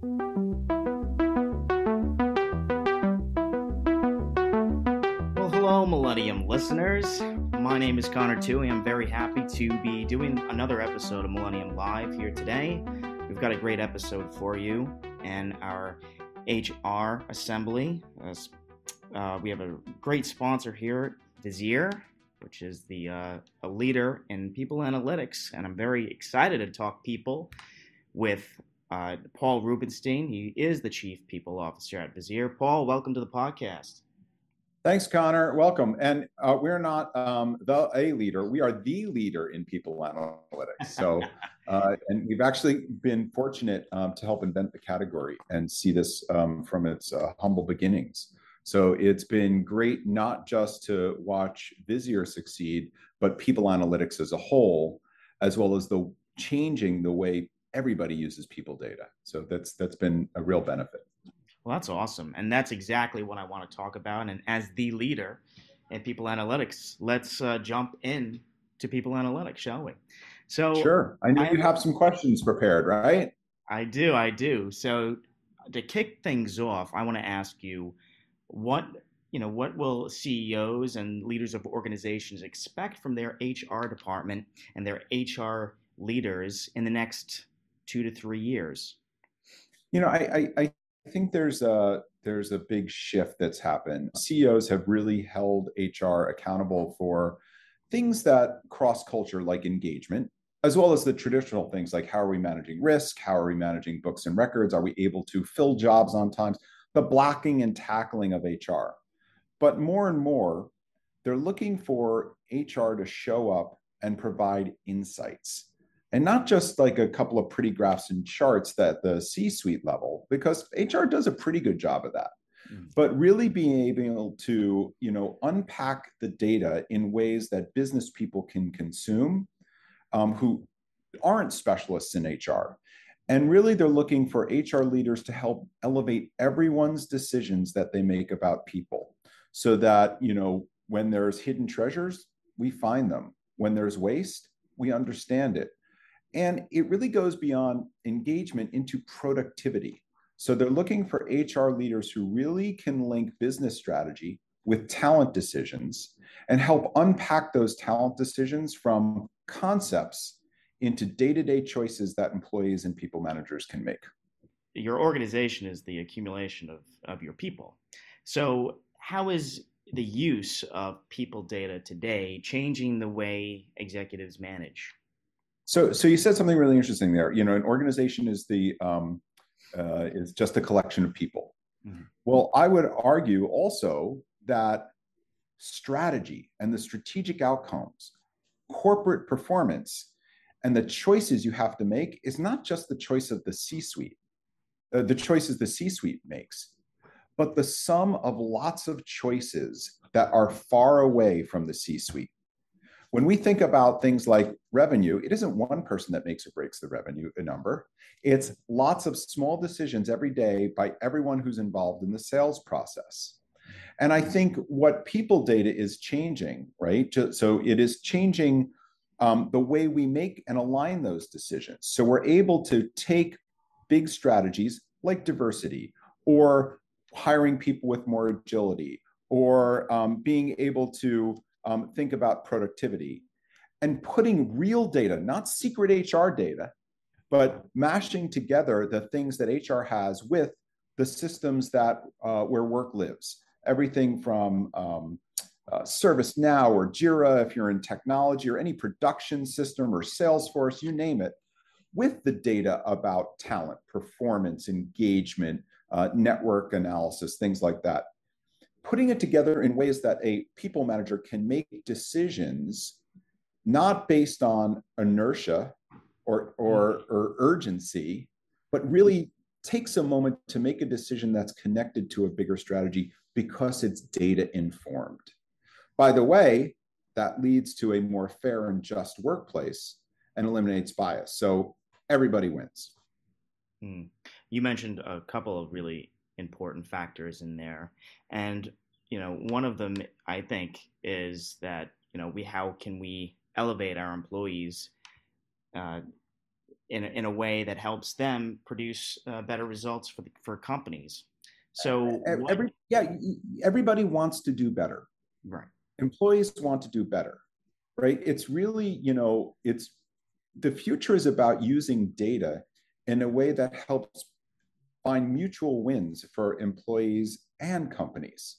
Well, hello, Millennium listeners. My name is Connor Tui. I'm very happy to be doing another episode of Millennium Live here today. We've got a great episode for you and our HR assembly. Uh, we have a great sponsor here, Visier, which is the uh, a leader in people analytics, and I'm very excited to talk people with uh, Paul Rubenstein. He is the chief people officer at Visier. Paul, welcome to the podcast. Thanks, Connor. Welcome. And uh, we're not um, the a leader; we are the leader in people analytics. So, uh, and we've actually been fortunate um, to help invent the category and see this um, from its uh, humble beginnings. So it's been great not just to watch Visier succeed, but people analytics as a whole, as well as the changing the way everybody uses people data. So that's that's been a real benefit. Well, that's awesome. And that's exactly what I want to talk about. And as the leader in people analytics, let's uh, jump in to people analytics, shall we? So Sure. I know I, you have some questions prepared, right? I do, I do. So to kick things off, I want to ask you what you know what will CEOs and leaders of organizations expect from their HR department and their HR leaders in the next two to three years? You know, I I, I think there's a there's a big shift that's happened. CEOs have really held HR accountable for things that cross culture like engagement as well as the traditional things like how are we managing risk how are we managing books and records are we able to fill jobs on times the blocking and tackling of HR. But more and more, they're looking for HR to show up and provide insights. And not just like a couple of pretty graphs and charts that the C suite level, because HR does a pretty good job of that. Mm. But really being able to, you know, unpack the data in ways that business people can consume, um, who aren't specialists in HR. And really, they're looking for HR leaders to help elevate everyone's decisions that they make about people so that, you know, when there's hidden treasures, we find them. When there's waste, we understand it. And it really goes beyond engagement into productivity. So they're looking for HR leaders who really can link business strategy with talent decisions and help unpack those talent decisions from concepts into day-to-day choices that employees and people managers can make your organization is the accumulation of, of your people so how is the use of people data today changing the way executives manage so so you said something really interesting there you know an organization is the um, uh, is just a collection of people mm-hmm. well i would argue also that strategy and the strategic outcomes corporate performance and the choices you have to make is not just the choice of the C suite, uh, the choices the C suite makes, but the sum of lots of choices that are far away from the C suite. When we think about things like revenue, it isn't one person that makes or breaks the revenue number. It's lots of small decisions every day by everyone who's involved in the sales process. And I think what people data is changing, right? So it is changing um, the way we make and align those decisions. So we're able to take big strategies like diversity or hiring people with more agility or um, being able to um, think about productivity and putting real data, not secret HR data, but mashing together the things that HR has with the systems that uh, where work lives. Everything from um, uh, ServiceNow or Jira, if you're in technology or any production system or Salesforce, you name it, with the data about talent, performance, engagement, uh, network analysis, things like that. Putting it together in ways that a people manager can make decisions not based on inertia or, or, or urgency, but really takes a moment to make a decision that's connected to a bigger strategy because it's data informed. By the way, that leads to a more fair and just workplace and eliminates bias. So everybody wins. Hmm. You mentioned a couple of really important factors in there. And, you know, one of them I think is that, you know, we how can we elevate our employees uh, in, in a way that helps them produce uh, better results for the, for companies. So every, what, yeah, everybody wants to do better. Right. Employees want to do better. Right. It's really, you know, it's the future is about using data in a way that helps find mutual wins for employees and companies.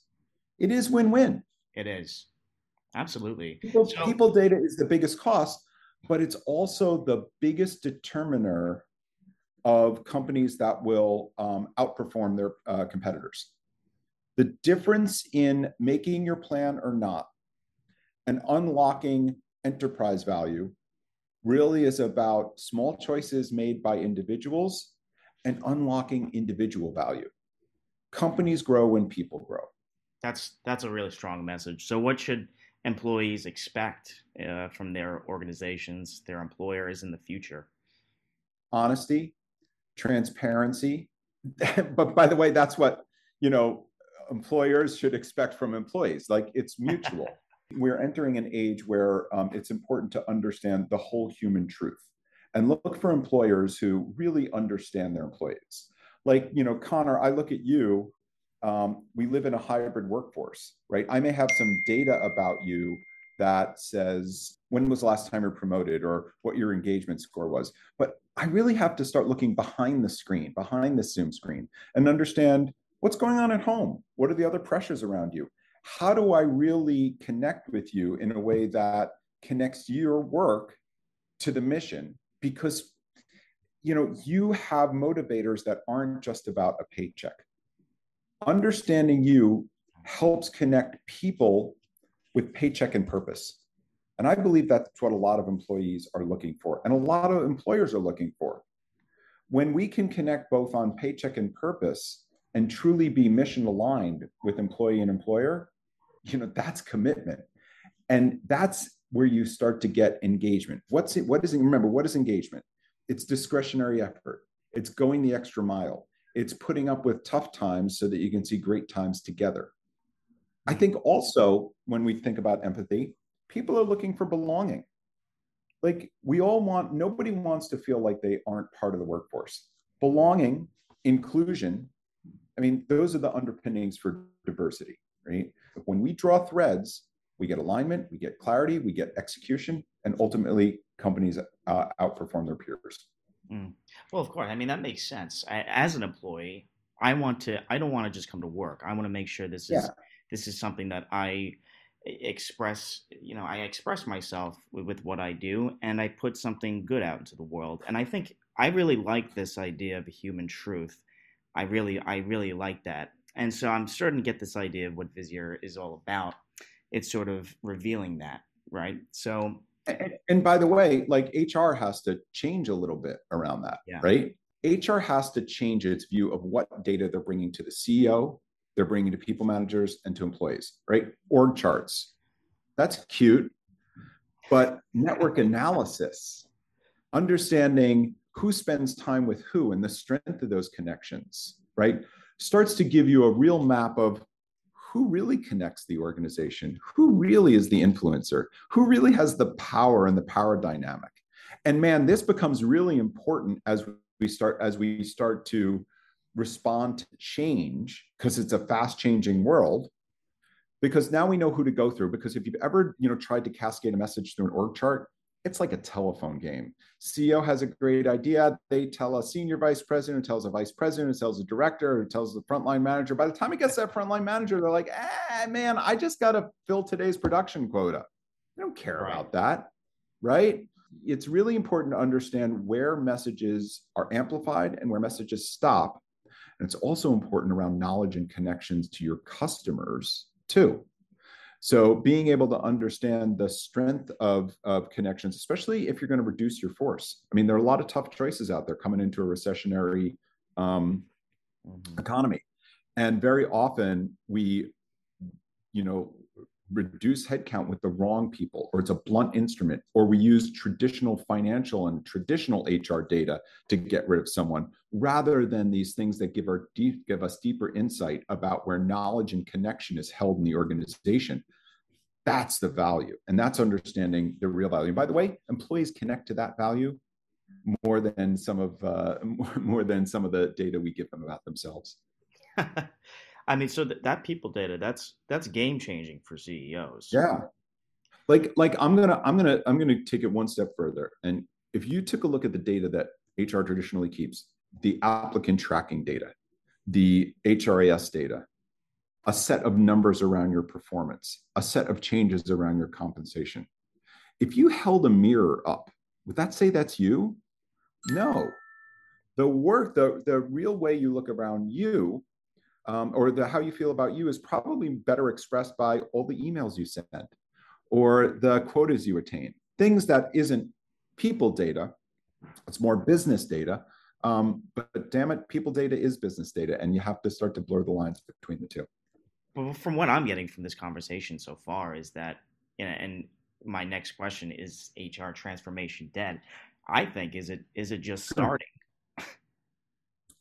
It is win-win. It is. Absolutely. People, so, people data is the biggest cost, but it's also the biggest determiner of companies that will um, outperform their uh, competitors. The difference in making your plan or not and unlocking enterprise value really is about small choices made by individuals and unlocking individual value. Companies grow when people grow. That's that's a really strong message. So what should employees expect uh, from their organizations, their employers in the future? Honesty, transparency. but by the way, that's what, you know, employers should expect from employees. Like it's mutual. We're entering an age where um, it's important to understand the whole human truth and look for employers who really understand their employees. Like, you know, Connor, I look at you, um, we live in a hybrid workforce, right? I may have some data about you that says when was the last time you're promoted or what your engagement score was. But I really have to start looking behind the screen, behind the Zoom screen, and understand what's going on at home. What are the other pressures around you? How do I really connect with you in a way that connects your work to the mission because you know you have motivators that aren't just about a paycheck. Understanding you helps connect people with paycheck and purpose. And i believe that's what a lot of employees are looking for and a lot of employers are looking for. When we can connect both on paycheck and purpose and truly be mission aligned with employee and employer you know that's commitment. And that's where you start to get engagement. What's it? What is it? Remember, what is engagement? It's discretionary effort. It's going the extra mile. It's putting up with tough times so that you can see great times together. I think also when we think about empathy, people are looking for belonging. Like we all want, nobody wants to feel like they aren't part of the workforce. Belonging, inclusion, I mean, those are the underpinnings for diversity, right? When we draw threads, we get alignment, we get clarity, we get execution, and ultimately companies uh, outperform their peers. Mm. Well, of course. I mean, that makes sense. I, as an employee, I want to. I don't want to just come to work. I want to make sure this is yeah. this is something that I express. You know, I express myself with, with what I do, and I put something good out into the world. And I think I really like this idea of a human truth. I really, I really like that. And so I'm starting to get this idea of what Visier is all about it's sort of revealing that, right? So and, and, by the way, like HR has to change a little bit around that, yeah. right? HR has to change its view of what data they're bringing to the CEO, they're bringing to people managers and to employees, right? Org charts. That's cute. But network analysis, understanding who spends time with who and the strength of those connections, right? Starts to give you a real map of who really connects the organization? Who really is the influencer? Who really has the power and the power dynamic? And man, this becomes really important as we start as we start to respond to change because it's a fast changing world because now we know who to go through because if you've ever you know tried to cascade a message through an org chart it's like a telephone game. CEO has a great idea. They tell a senior vice president, who tells a vice president, who tells a director, who tells the frontline manager. By the time it gets that frontline manager, they're like, ah, man, I just got to fill today's production quota. They don't care right. about that, right? It's really important to understand where messages are amplified and where messages stop. And it's also important around knowledge and connections to your customers too. So being able to understand the strength of, of connections, especially if you're going to reduce your force. I mean, there are a lot of tough choices out there coming into a recessionary um, mm-hmm. economy. And very often we, you know, reduce headcount with the wrong people, or it's a blunt instrument, or we use traditional financial and traditional HR data to get rid of someone, rather than these things that give our deep, give us deeper insight about where knowledge and connection is held in the organization. That's the value, and that's understanding the real value. And by the way, employees connect to that value more than some of uh, more than some of the data we give them about themselves. I mean, so th- that people data that's that's game changing for CEOs. Yeah, like like I'm gonna I'm gonna I'm gonna take it one step further. And if you took a look at the data that HR traditionally keeps, the applicant tracking data, the HRIS data, a set of numbers around your performance, a set of changes around your compensation. If you held a mirror up, would that say that's you? No. The work, the, the real way you look around you, um, or the how you feel about you, is probably better expressed by all the emails you send or the quotas you attain. Things that isn't people data, it's more business data. Um, but, but damn it, people data is business data, and you have to start to blur the lines between the two. Well, from what I'm getting from this conversation so far is that, and my next question is HR transformation dead. I think is it is it just starting?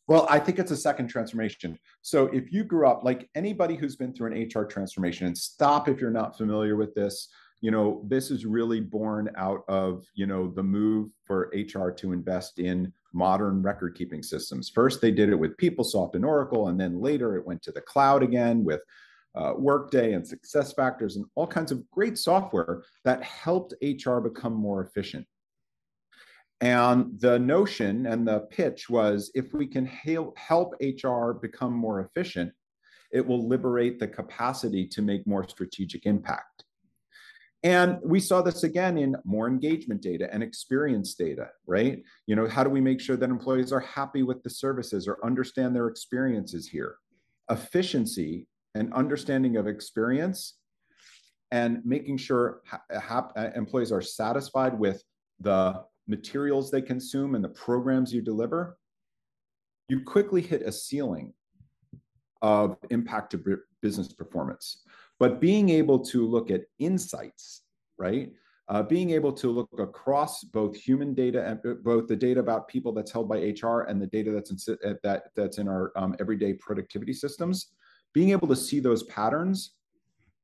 Well, I think it's a second transformation. So if you grew up like anybody who's been through an HR transformation, and stop if you're not familiar with this, you know, this is really born out of, you know, the move for HR to invest in modern record keeping systems. First, they did it with PeopleSoft and Oracle, and then later it went to the cloud again with uh, Workday and SuccessFactors and all kinds of great software that helped HR become more efficient. And the notion and the pitch was if we can help HR become more efficient, it will liberate the capacity to make more strategic impact. And we saw this again in more engagement data and experience data, right? You know, how do we make sure that employees are happy with the services or understand their experiences here? Efficiency and understanding of experience and making sure ha- ha- employees are satisfied with the materials they consume and the programs you deliver, you quickly hit a ceiling of impact to business performance. But being able to look at insights, right? Uh, being able to look across both human data and uh, both the data about people that's held by HR and the data that's in, uh, that that's in our um, everyday productivity systems, being able to see those patterns,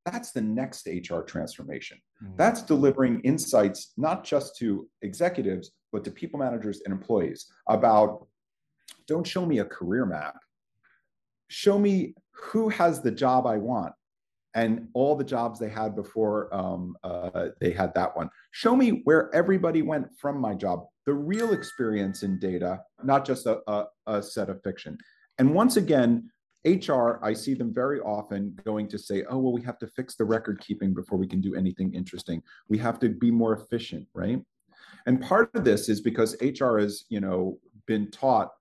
that's the next HR transformation. Mm-hmm. That's delivering insights not just to executives but to people managers and employees about don't show me a career map, show me who has the job I want and all the jobs they had before um, uh, they had that one. Show me where everybody went from my job, the real experience in data, not just a, a, a set of fiction. And once again, HR, I see them very often going to say, oh, well, we have to fix the record keeping before we can do anything interesting. We have to be more efficient, right? And part of this is because HR has, you know, been taught,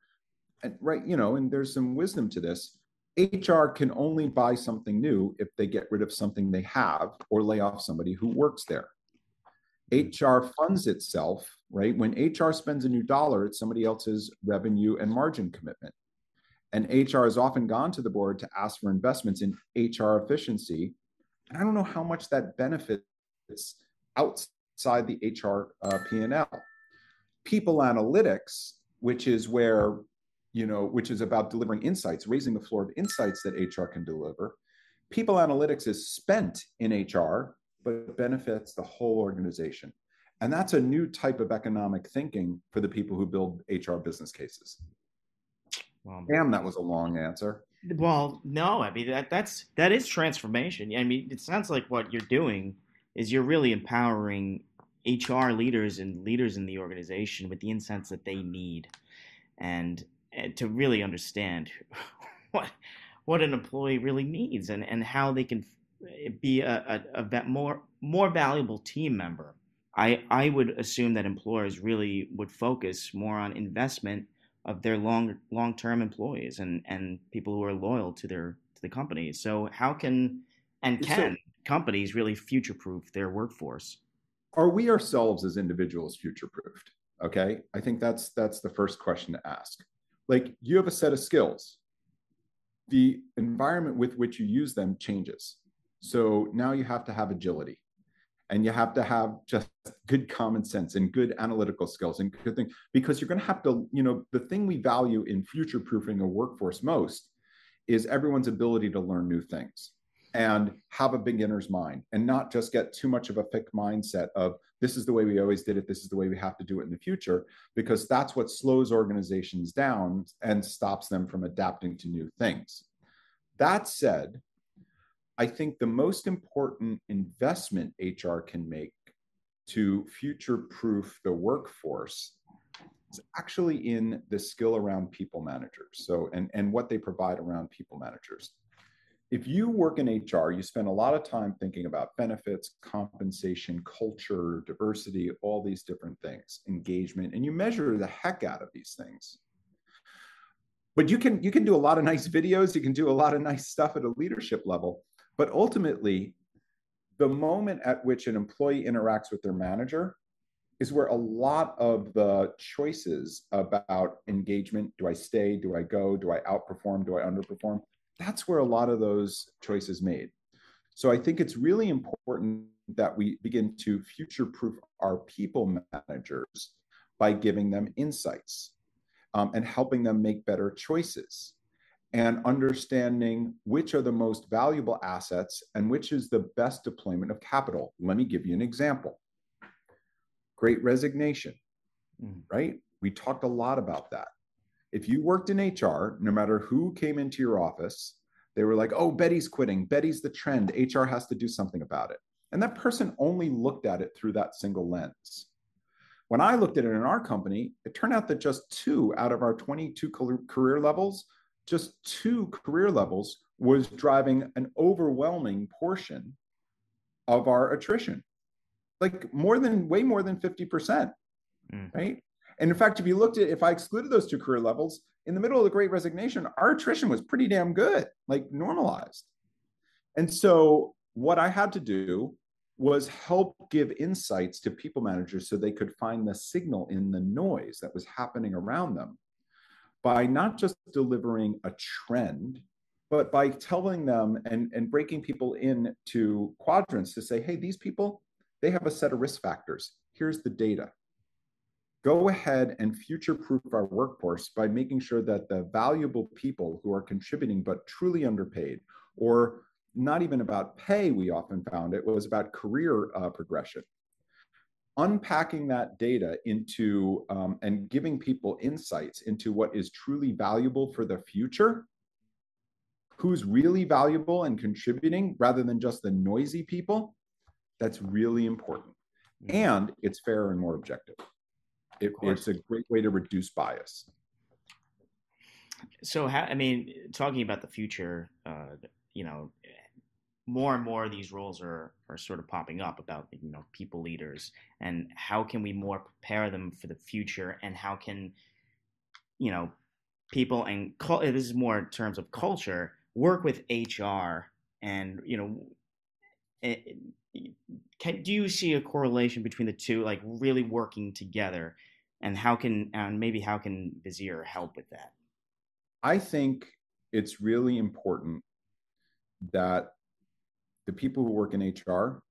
and right, you know, and there's some wisdom to this HR can only buy something new if they get rid of something they have or lay off somebody who works there. HR funds itself, right? When HR spends a new dollar, it's somebody else's revenue and margin commitment. And HR has often gone to the board to ask for investments in HR efficiency. And I don't know how much that benefits outside the HR uh, P&L. People analytics, which is where you know, which is about delivering insights, raising the floor of insights that HR can deliver. People analytics is spent in HR, but benefits the whole organization. And that's a new type of economic thinking for the people who build HR business cases. Well, Damn, that was a long answer. Well, no, I mean that that's that is transformation. I mean, it sounds like what you're doing is you're really empowering HR leaders and leaders in the organization with the insights that they need. And eh, to really understand what what an employee really needs and, and how they can eh, be a, a, a more more valuable team member. I, I would assume that employers really would focus more on investment of their long long term employees and, and people who are loyal to their to the company. So how can and can so, companies really future proof their workforce? Are we ourselves as individuals future proofed? Okay. I think that's that's the first question to ask like you have a set of skills the environment with which you use them changes so now you have to have agility and you have to have just good common sense and good analytical skills and good thing because you're going to have to you know the thing we value in future proofing a workforce most is everyone's ability to learn new things and have a beginner's mind and not just get too much of a fixed mindset of this is the way we always did it. This is the way we have to do it in the future because that's what slows organizations down and stops them from adapting to new things. That said i think the most important investment hr can make to future proof the workforce is actually in the skill around people managers so and and what they provide around people managers if you work in HR, you spend a lot of time thinking about benefits, compensation, culture, diversity, all these different things, engagement, and you measure the heck out of these things. But you can you can do a lot of nice videos, you can do a lot of nice stuff at a leadership level, but ultimately the moment at which an employee interacts with their manager is where a lot of the choices about engagement do I stay, do I go, do I outperform, do I underperform that's where a lot of those choices made. So I think it's really important that we begin to future proof our people managers by giving them insights um, and helping them make better choices and understanding which are the most valuable assets and which is the best deployment of capital. Let me give you an example. Great resignation, mm. right? We talked a lot about that if you worked in HR, no matter who came into your office, they were like, oh, Betty's quitting. Betty's the trend. HR has to do something about it. And that person only looked at it through that single lens. When I looked at it in our company, it turned out that just two out of our 22 career levels, just two career levels was driving an overwhelming portion of our attrition. Like more than, way more than 50%. Mm. Right. And in fact, if you looked at, if I excluded those two career levels, in the middle of the great resignation, our attrition was pretty damn good, like normalized. And so what I had to do was help give insights to people managers so they could find the signal in the noise that was happening around them by not just delivering a trend, but by telling them and, and breaking people into quadrants to say, hey, these people, they have a set of risk factors. Here's the data go ahead and future proof our workforce by making sure that the valuable people who are contributing but truly underpaid or not even about pay we often found it was about career uh, progression unpacking that data into um, and giving people insights into what is truly valuable for the future who's really valuable and contributing rather than just the noisy people that's really important mm-hmm. and it's fair and more objective it, it's a great way to reduce bias. So, how, I mean, talking about the future, uh, you know, more and more of these roles are are sort of popping up about you know people leaders and how can we more prepare them for the future and how can you know people and this is more in terms of culture work with HR and you know can, do you see a correlation between the two like really working together and how can and maybe how can Visier help with that? I think it's really important that the people who work in HR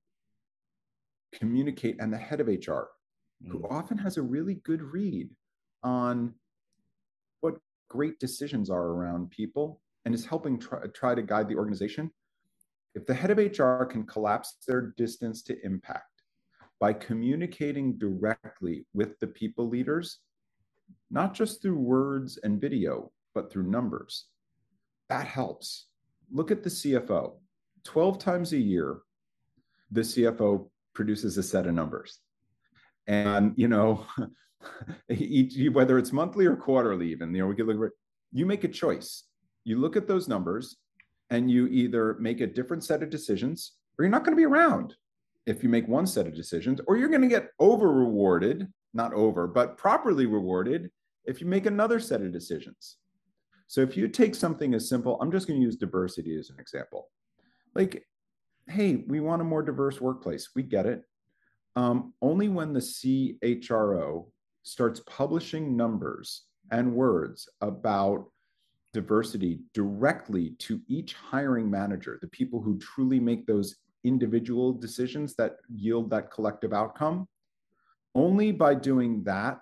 communicate and the head of HR mm. who often has a really good read on what great decisions are around people and is helping try, try to guide the organization if the head of HR can collapse their distance to impact by communicating directly with the people leaders, not just through words and video, but through numbers. That helps. Look at the CFO. 12 times a year, the CFO produces a set of numbers. And, you know, whether it's monthly or quarterly, even, you know, we could look you make a choice. You look at those numbers and you either make a different set of decisions or you're not going to be around if you make one set of decisions, or you're going to get over rewarded, not over, but properly rewarded if you make another set of decisions. So if you take something as simple, I'm just going to use diversity as an example. Like, hey, we want a more diverse workplace. We get it. Um, only when the CHRO starts publishing numbers and words about diversity directly to each hiring manager, the people who truly make those individual decisions that yield that collective outcome. Only by doing that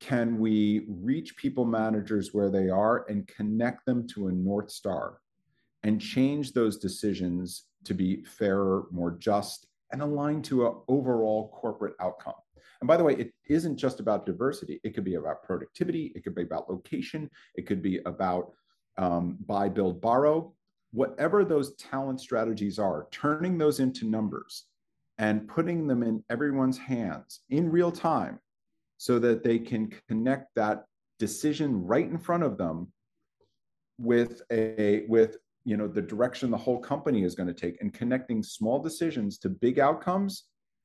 can we reach people managers where they are and connect them to a North Star. And change those decisions to be fairer, more just, and aligned to an overall corporate outcome. And by the way, it isn't just about diversity. It could be about productivity. It could be about location. It could be about um, buy, build, borrow. Whatever those talent strategies are, turning those into numbers and putting them in everyone's hands in real time so that they can connect that decision right in front of them with a with you know the direction the whole company is going to take and connecting small decisions to big outcomes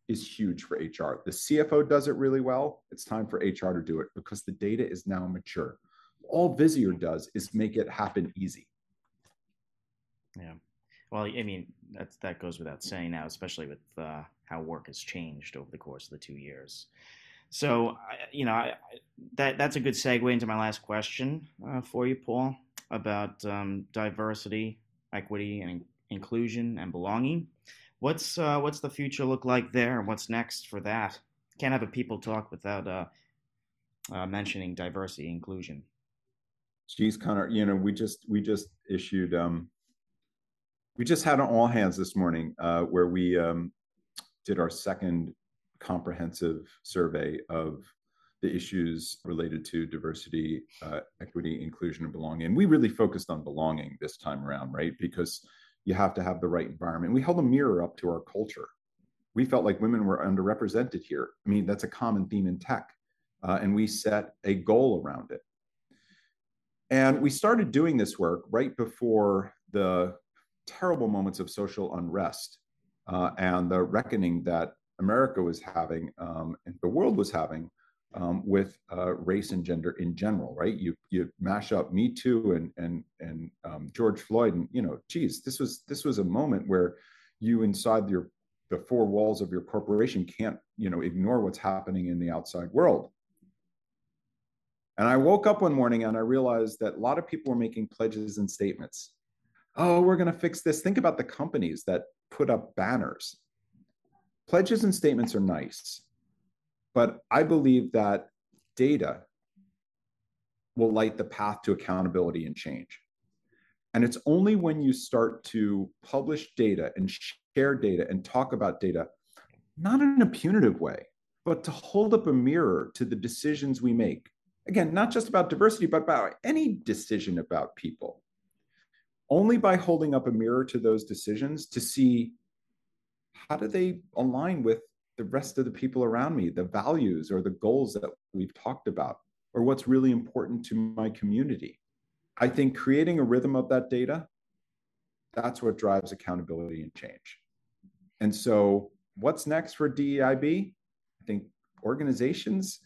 is huge for hr the cfo does it really well. It's time for hr to do it because the data is now mature. All visier does is make it happen easy. Yeah. Well i mean that's that goes without saying now especially with uh, how work has changed over the course of the two years. So, you know, I, that that's a good segue into my last question uh, for you, Paul, about um, diversity, equity, and inclusion and belonging. What's uh, what's the future look like there? What's next for that? Can't have a people talk without uh, uh, mentioning diversity, inclusion. Geez, Connor, you know, we just we just issued um, we just had an all hands this morning uh, where we um, did our second comprehensive survey of the issues related to diversity, uh, equity, inclusion, and belonging. And we really focused on belonging this time around, right? Because you have to have the right environment. We held a mirror up to our culture. We felt like women were underrepresented here. I mean, that's a common theme in tech. Uh, and we set a goal around it. And we started doing this work right before the terrible moments of social unrest uh, and the reckoning that America was having um, and the world was having um, with uh, race and gender in general, right? You you mash up Me Too and and and um, George Floyd, and you know, geez, this was this was a moment where you inside your the four walls of your corporation can't you know ignore what's happening in the outside world. And I woke up one morning and I realized that a lot of people were making pledges and statements. Oh, we're going to fix this. Think about the companies that put up banners pledges and statements are nice, but I believe that data will light the path to accountability and change. And it's only when you start to publish data and share data and talk about data, not in a punitive way, but to hold up a mirror to the decisions we make. Again, not just about diversity, but about any decision about people. Only by holding up a mirror to those decisions to see how do they align with the rest of the people around me, the values or the goals that we've talked about, or what's really important to my community? I think creating a rhythm of that data, that's what drives accountability and change. And so, what's next for DEIB? I think organizations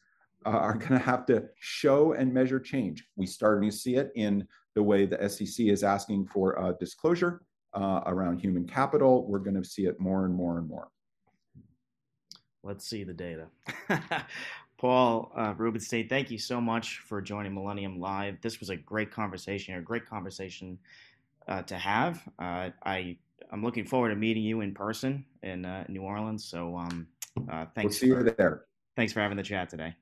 uh, are going to have to show and measure change. We starting to see it in the way the SEC is asking for uh, disclosure uh, around human capital. We're going to see it more and more and more. Let's see the data. Paul uh, Rubenstein, thank you so much for joining Millennium Live. This was a great conversation, a great conversation uh, to have. Uh, I I'm looking forward to meeting you in person in uh, New Orleans. So um, uh, thanks. We'll see for, you there. Thanks for having the chat today.